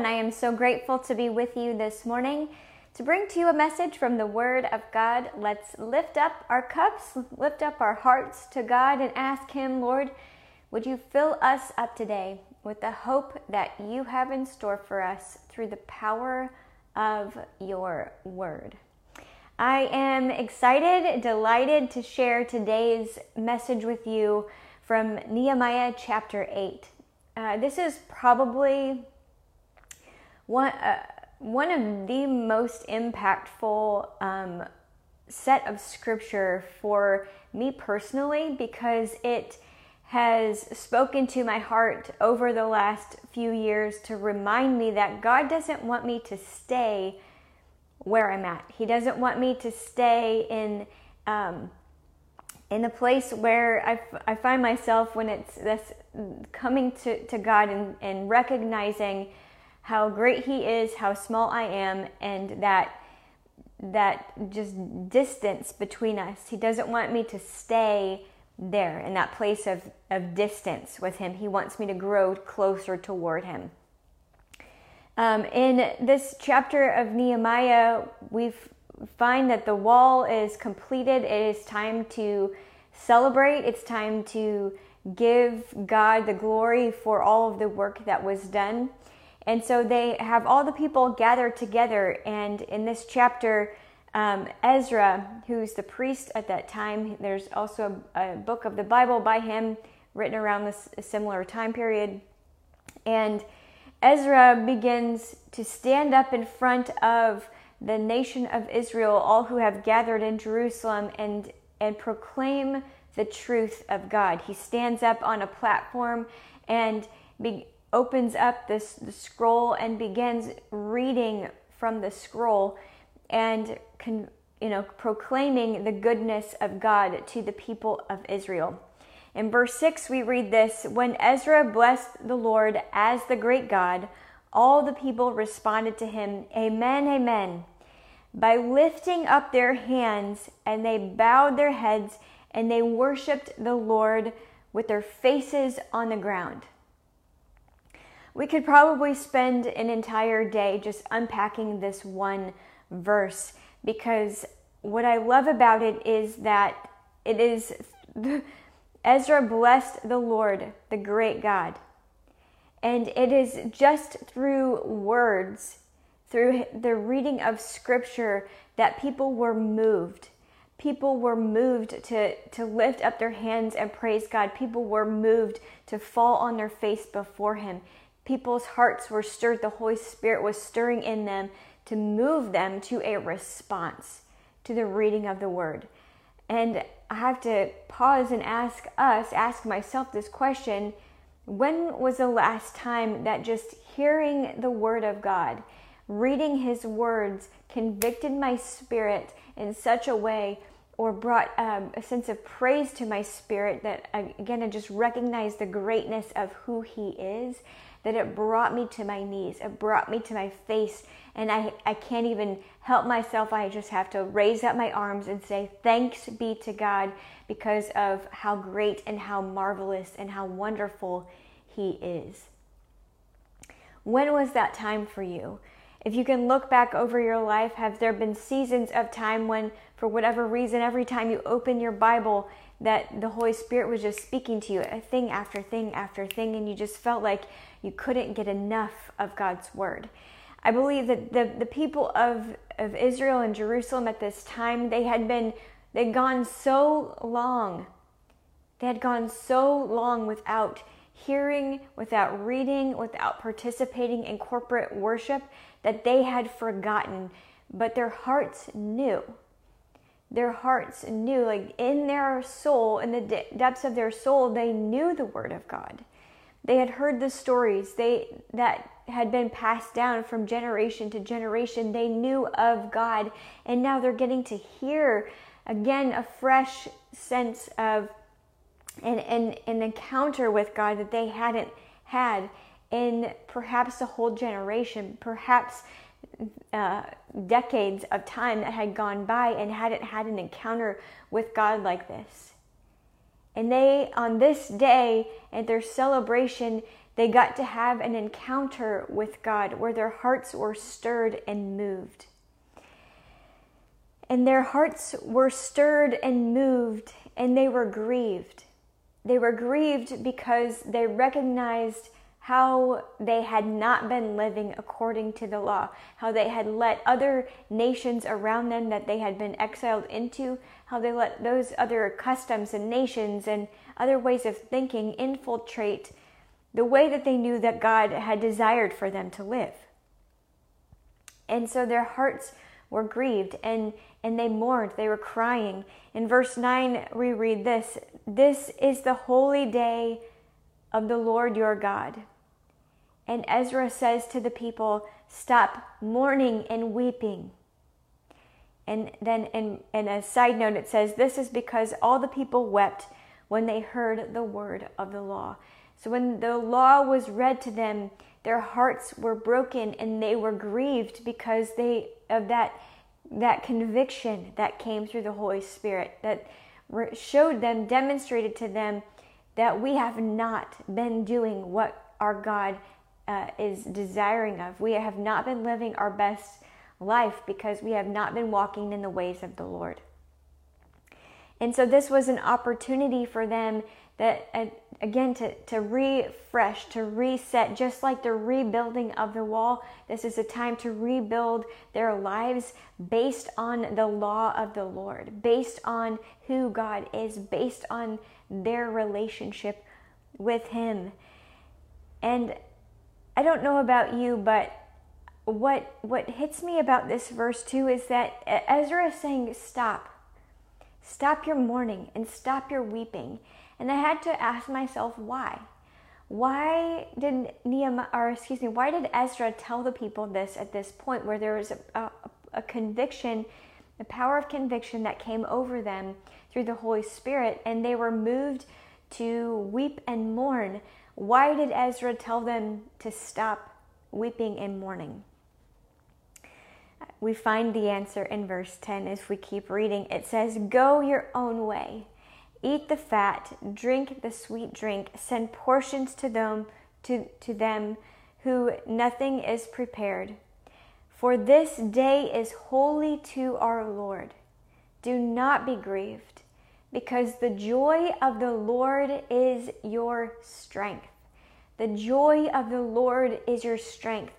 and I am so grateful to be with you this morning to bring to you a message from the Word of God. Let's lift up our cups, lift up our hearts to God, and ask Him, Lord, would you fill us up today with the hope that you have in store for us through the power of your Word? I am excited, delighted to share today's message with you from Nehemiah chapter 8. Uh, this is probably one, uh, one of the most impactful um, set of scripture for me personally because it has spoken to my heart over the last few years to remind me that God doesn't want me to stay where I'm at. He doesn't want me to stay in um, in the place where I, f- I find myself when it's this coming to, to God and, and recognizing how great He is, how small I am, and that that just distance between us. He doesn't want me to stay there in that place of, of distance with Him. He wants me to grow closer toward Him. Um, in this chapter of Nehemiah, we find that the wall is completed. It is time to celebrate. It's time to give God the glory for all of the work that was done. And so they have all the people gathered together. And in this chapter, um, Ezra, who's the priest at that time, there's also a, a book of the Bible by him written around this similar time period. And Ezra begins to stand up in front of the nation of Israel, all who have gathered in Jerusalem, and, and proclaim the truth of God. He stands up on a platform and be, opens up this the scroll and begins reading from the scroll and con, you know proclaiming the goodness of God to the people of Israel. In verse 6, we read this When Ezra blessed the Lord as the great God, all the people responded to him, Amen, Amen, by lifting up their hands, and they bowed their heads, and they worshiped the Lord with their faces on the ground. We could probably spend an entire day just unpacking this one verse because what I love about it is that it is. Ezra blessed the Lord, the great God. And it is just through words, through the reading of scripture, that people were moved. People were moved to, to lift up their hands and praise God. People were moved to fall on their face before Him. People's hearts were stirred. The Holy Spirit was stirring in them to move them to a response to the reading of the Word. And I have to pause and ask us, ask myself this question when was the last time that just hearing the Word of God, reading His words, convicted my spirit in such a way or brought um, a sense of praise to my spirit that, again, I just recognized the greatness of who He is, that it brought me to my knees, it brought me to my face and I, I can't even help myself. I just have to raise up my arms and say, Thanks be to God because of how great and how marvelous and how wonderful He is. When was that time for you? If you can look back over your life, have there been seasons of time when, for whatever reason, every time you open your Bible, that the Holy Spirit was just speaking to you, a thing after thing after thing, and you just felt like you couldn't get enough of God's Word? I believe that the, the people of, of Israel and Jerusalem at this time, they had been, they'd gone so long. They had gone so long without hearing, without reading, without participating in corporate worship that they had forgotten, but their hearts knew. Their hearts knew, like in their soul, in the depths of their soul, they knew the Word of God. They had heard the stories they that had been passed down from generation to generation. They knew of God, and now they're getting to hear again a fresh sense of an, an, an encounter with God that they hadn't had in perhaps a whole generation, perhaps uh, decades of time that had gone by and hadn't had an encounter with God like this. And they, on this day, at their celebration, they got to have an encounter with God where their hearts were stirred and moved. And their hearts were stirred and moved, and they were grieved. They were grieved because they recognized how they had not been living according to the law, how they had let other nations around them that they had been exiled into, how they let those other customs and nations and other ways of thinking infiltrate the way that they knew that God had desired for them to live. And so their hearts were grieved and, and they mourned, they were crying. In verse 9, we read this This is the holy day of the Lord your God. And Ezra says to the people, Stop mourning and weeping. And then, in, in a side note, it says, This is because all the people wept when they heard the word of the law. So when the law was read to them, their hearts were broken and they were grieved because they of that that conviction that came through the Holy Spirit that showed them, demonstrated to them that we have not been doing what our God uh, is desiring of. We have not been living our best life because we have not been walking in the ways of the Lord. And so this was an opportunity for them that uh, again to, to refresh to reset just like the rebuilding of the wall this is a time to rebuild their lives based on the law of the lord based on who god is based on their relationship with him. And i don't know about you but what what hits me about this verse too is that ezra is saying stop. Stop your mourning and stop your weeping. And I had to ask myself why. Why did Nehemiah, or excuse me, why did Ezra tell the people this at this point where there was a, a, a conviction, the power of conviction that came over them through the Holy Spirit, and they were moved to weep and mourn? Why did Ezra tell them to stop weeping and mourning? We find the answer in verse 10 as we keep reading. It says, Go your own way. Eat the fat, drink the sweet drink, send portions to them to, to them who nothing is prepared. For this day is holy to our Lord. Do not be grieved, because the joy of the Lord is your strength. The joy of the Lord is your strength.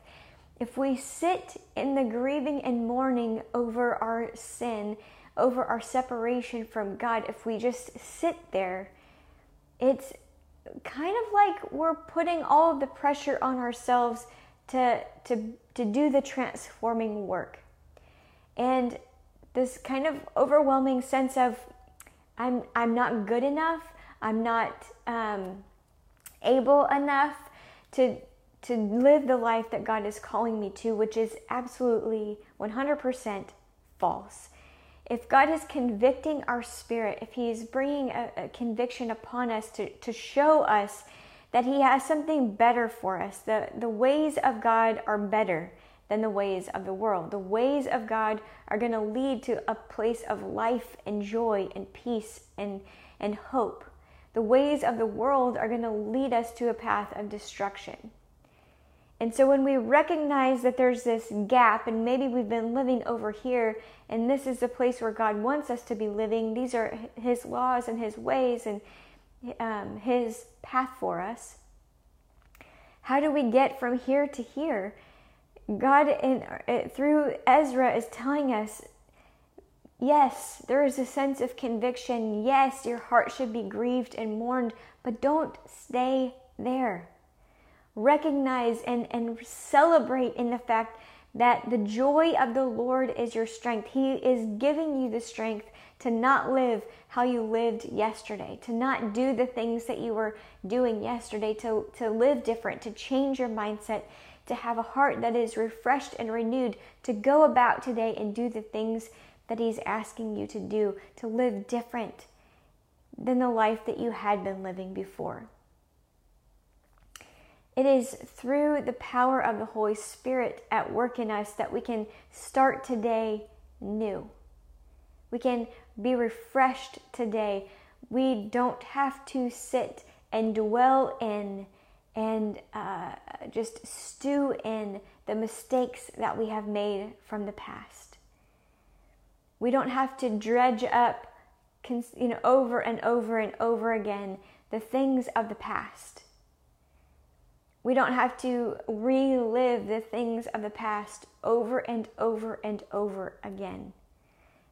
If we sit in the grieving and mourning over our sin, over our separation from God, if we just sit there, it's kind of like we're putting all of the pressure on ourselves to, to, to do the transforming work. And this kind of overwhelming sense of I'm, I'm not good enough, I'm not um, able enough to, to live the life that God is calling me to, which is absolutely 100% false if God is convicting our spirit, if He is bringing a, a, conviction upon us to, to show us that He has something better for us, the, the ways of God are better than the ways of the world. The ways of God are going to lead to a place of life and joy and peace and, and hope. The ways of the world are going to lead us to a path of destruction. And so when we recognize that there's this gap, and maybe we've been living over here, and this is the place where God wants us to be living, these are His laws and His ways and um, His path for us. How do we get from here to here? God, in, uh, through Ezra, is telling us yes, there is a sense of conviction. Yes, your heart should be grieved and mourned, but don't stay there recognize and, and celebrate in the fact that the joy of the Lord is your strength. He is giving you the strength to not live how you lived yesterday, to not do the things that you were doing yesterday, to, to live different, to change your mindset, to have a heart that is refreshed and renewed, to go about today and do the things that He's asking you to do, to live different than the life that you had been living before. It is through the power of the Holy Spirit at work in us that we can start today new. We can be refreshed today. We don't have to sit and dwell in and uh, just stew in the mistakes that we have made from the past. We don't have to dredge up, you know, over and over and over again the things of the past. We don't have to relive the things of the past over and over and over again.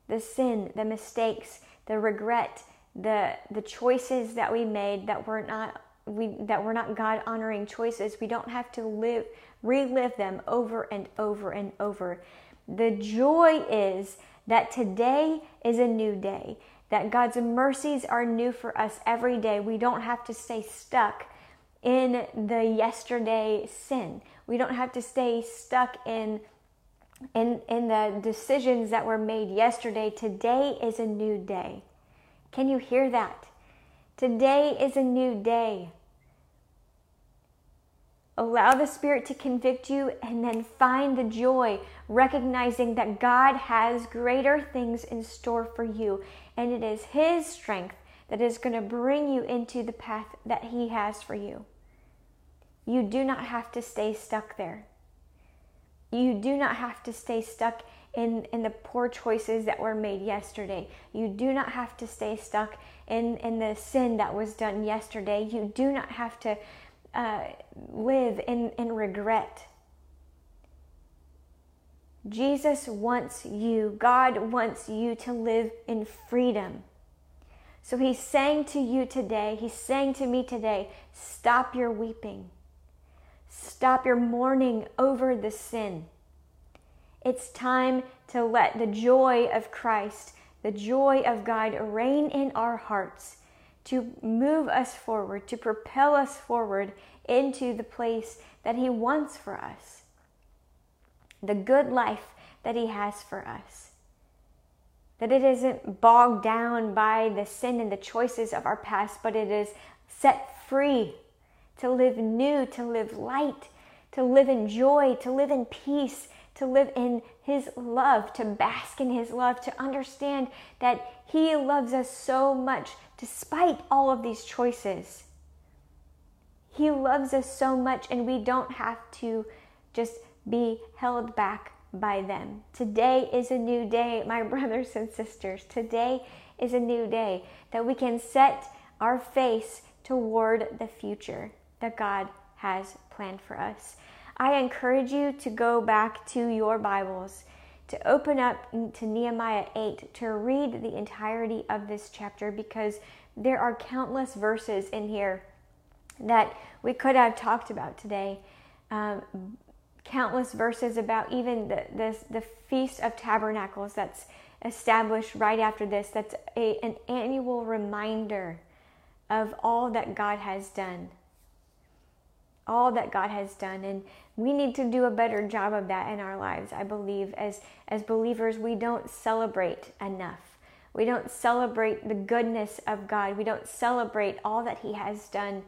The sin, the mistakes, the regret, the the choices that we made that were not we that were not God honoring choices. We don't have to live relive them over and over and over. The joy is that today is a new day. That God's mercies are new for us every day. We don't have to stay stuck in the yesterday sin. We don't have to stay stuck in in in the decisions that were made yesterday. Today is a new day. Can you hear that? Today is a new day. Allow the Spirit to convict you and then find the joy, recognizing that God has greater things in store for you. And it is His strength that is going to bring you into the path that He has for you. You do not have to stay stuck there. You do not have to stay stuck in, in the poor choices that were made yesterday. You do not have to stay stuck in, in the sin that was done yesterday. You do not have to uh, live in, in regret. Jesus wants you, God wants you to live in freedom. So he's saying to you today, he's saying to me today, stop your weeping. Stop your mourning over the sin. It's time to let the joy of Christ, the joy of God, reign in our hearts to move us forward, to propel us forward into the place that He wants for us, the good life that He has for us. That it isn't bogged down by the sin and the choices of our past, but it is set free to live new, to live light, to live in joy, to live in peace, to live in His love, to bask in His love, to understand that He loves us so much despite all of these choices. He loves us so much, and we don't have to just be held back by them. Today is a new day, my brothers and sisters. Today is a new day that we can set our face toward the future that God has planned for us. I encourage you to go back to your Bibles, to open up to Nehemiah 8, to read the entirety of this chapter because there are countless verses in here that we could have talked about today. Um, countless verses about even the, the, the Feast of Tabernacles that's established right after this, that's a, an annual reminder of all that God has done all that God has done and we need to do a better job of that in our lives. I believe as as believers we don't celebrate enough. We don't celebrate the goodness of God. We don't celebrate all that he has done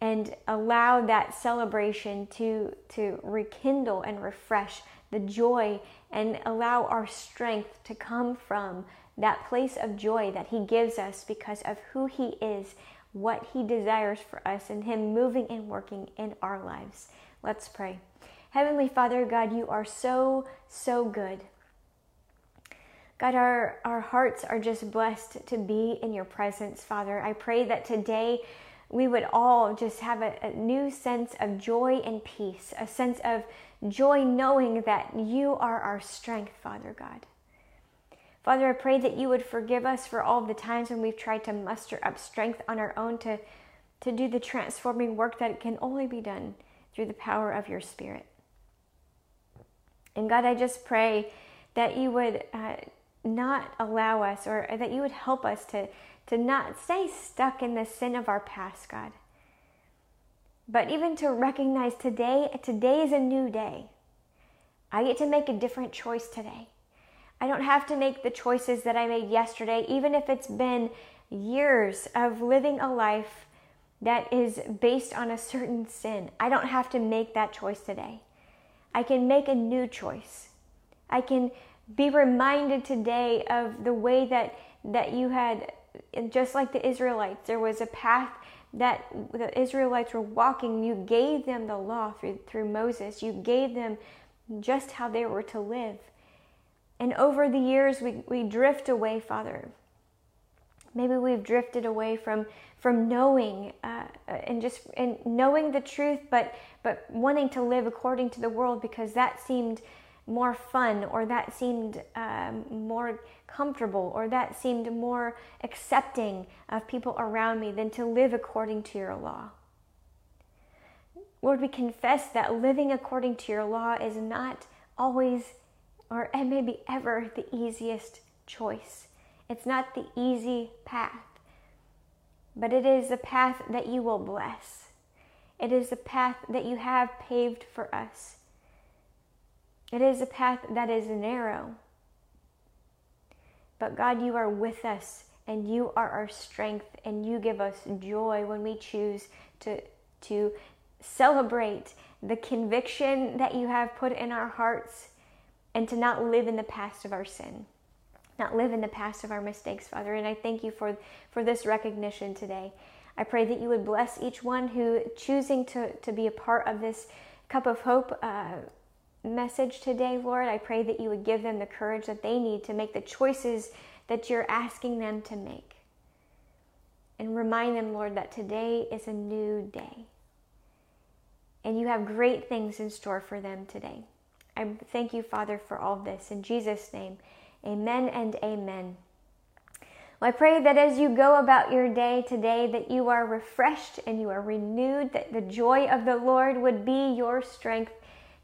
and allow that celebration to to rekindle and refresh the joy and allow our strength to come from that place of joy that he gives us because of who he is what He desires for us and Him moving and working in our lives. Let's pray. Heavenly Father, God, you are so, so good. God, our, our hearts are just blessed to be in your presence, Father. I pray that today we would all just have a, a new sense of joy and peace, a sense of joy knowing that you are our strength, Father God. Father, I pray that you would forgive us for all the times when we've tried to muster up strength on our own to, to do the transforming work that can only be done through the power of your Spirit. And God, I just pray that you would uh, not allow us or that you would help us to, to not stay stuck in the sin of our past, God. But even to recognize today, today is a new day. I get to make a different choice today. I don't have to make the choices that I made yesterday, even if it's been years of living a life that is based on a certain sin. I don't have to make that choice today. I can make a new choice. I can be reminded today of the way that that you had just like the Israelites there was a path that the Israelites were walking, you gave them the law through, through Moses. You gave them just how they were to live. And over the years, we, we drift away, Father. Maybe we've drifted away from from knowing uh, and just and knowing the truth, but but wanting to live according to the world because that seemed more fun, or that seemed um, more comfortable, or that seemed more accepting of people around me than to live according to your law. Lord, we confess that living according to your law is not always, or maybe ever, the easiest choice. It's not the easy path, but it is a path that you will bless. It is a path that you have paved for us. It is a path that is narrow. But God, you are with us and you are our strength and you give us joy when we choose to, to celebrate the conviction that you have put in our hearts and to not live in the past of our sin, not live in the past of our mistakes, Father. And I thank you for, for this recognition today. I pray that you would bless each one who choosing to, to be a part of this cup of hope uh, message today, Lord. I pray that you would give them the courage that they need to make the choices that you're asking them to make. And remind them, Lord, that today is a new day and you have great things in store for them today. I thank you, Father, for all this. In Jesus' name, amen and amen. Well, I pray that as you go about your day today, that you are refreshed and you are renewed, that the joy of the Lord would be your strength.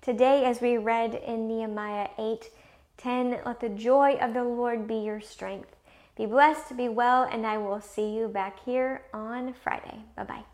Today, as we read in Nehemiah 8 10, let the joy of the Lord be your strength. Be blessed, be well, and I will see you back here on Friday. Bye bye.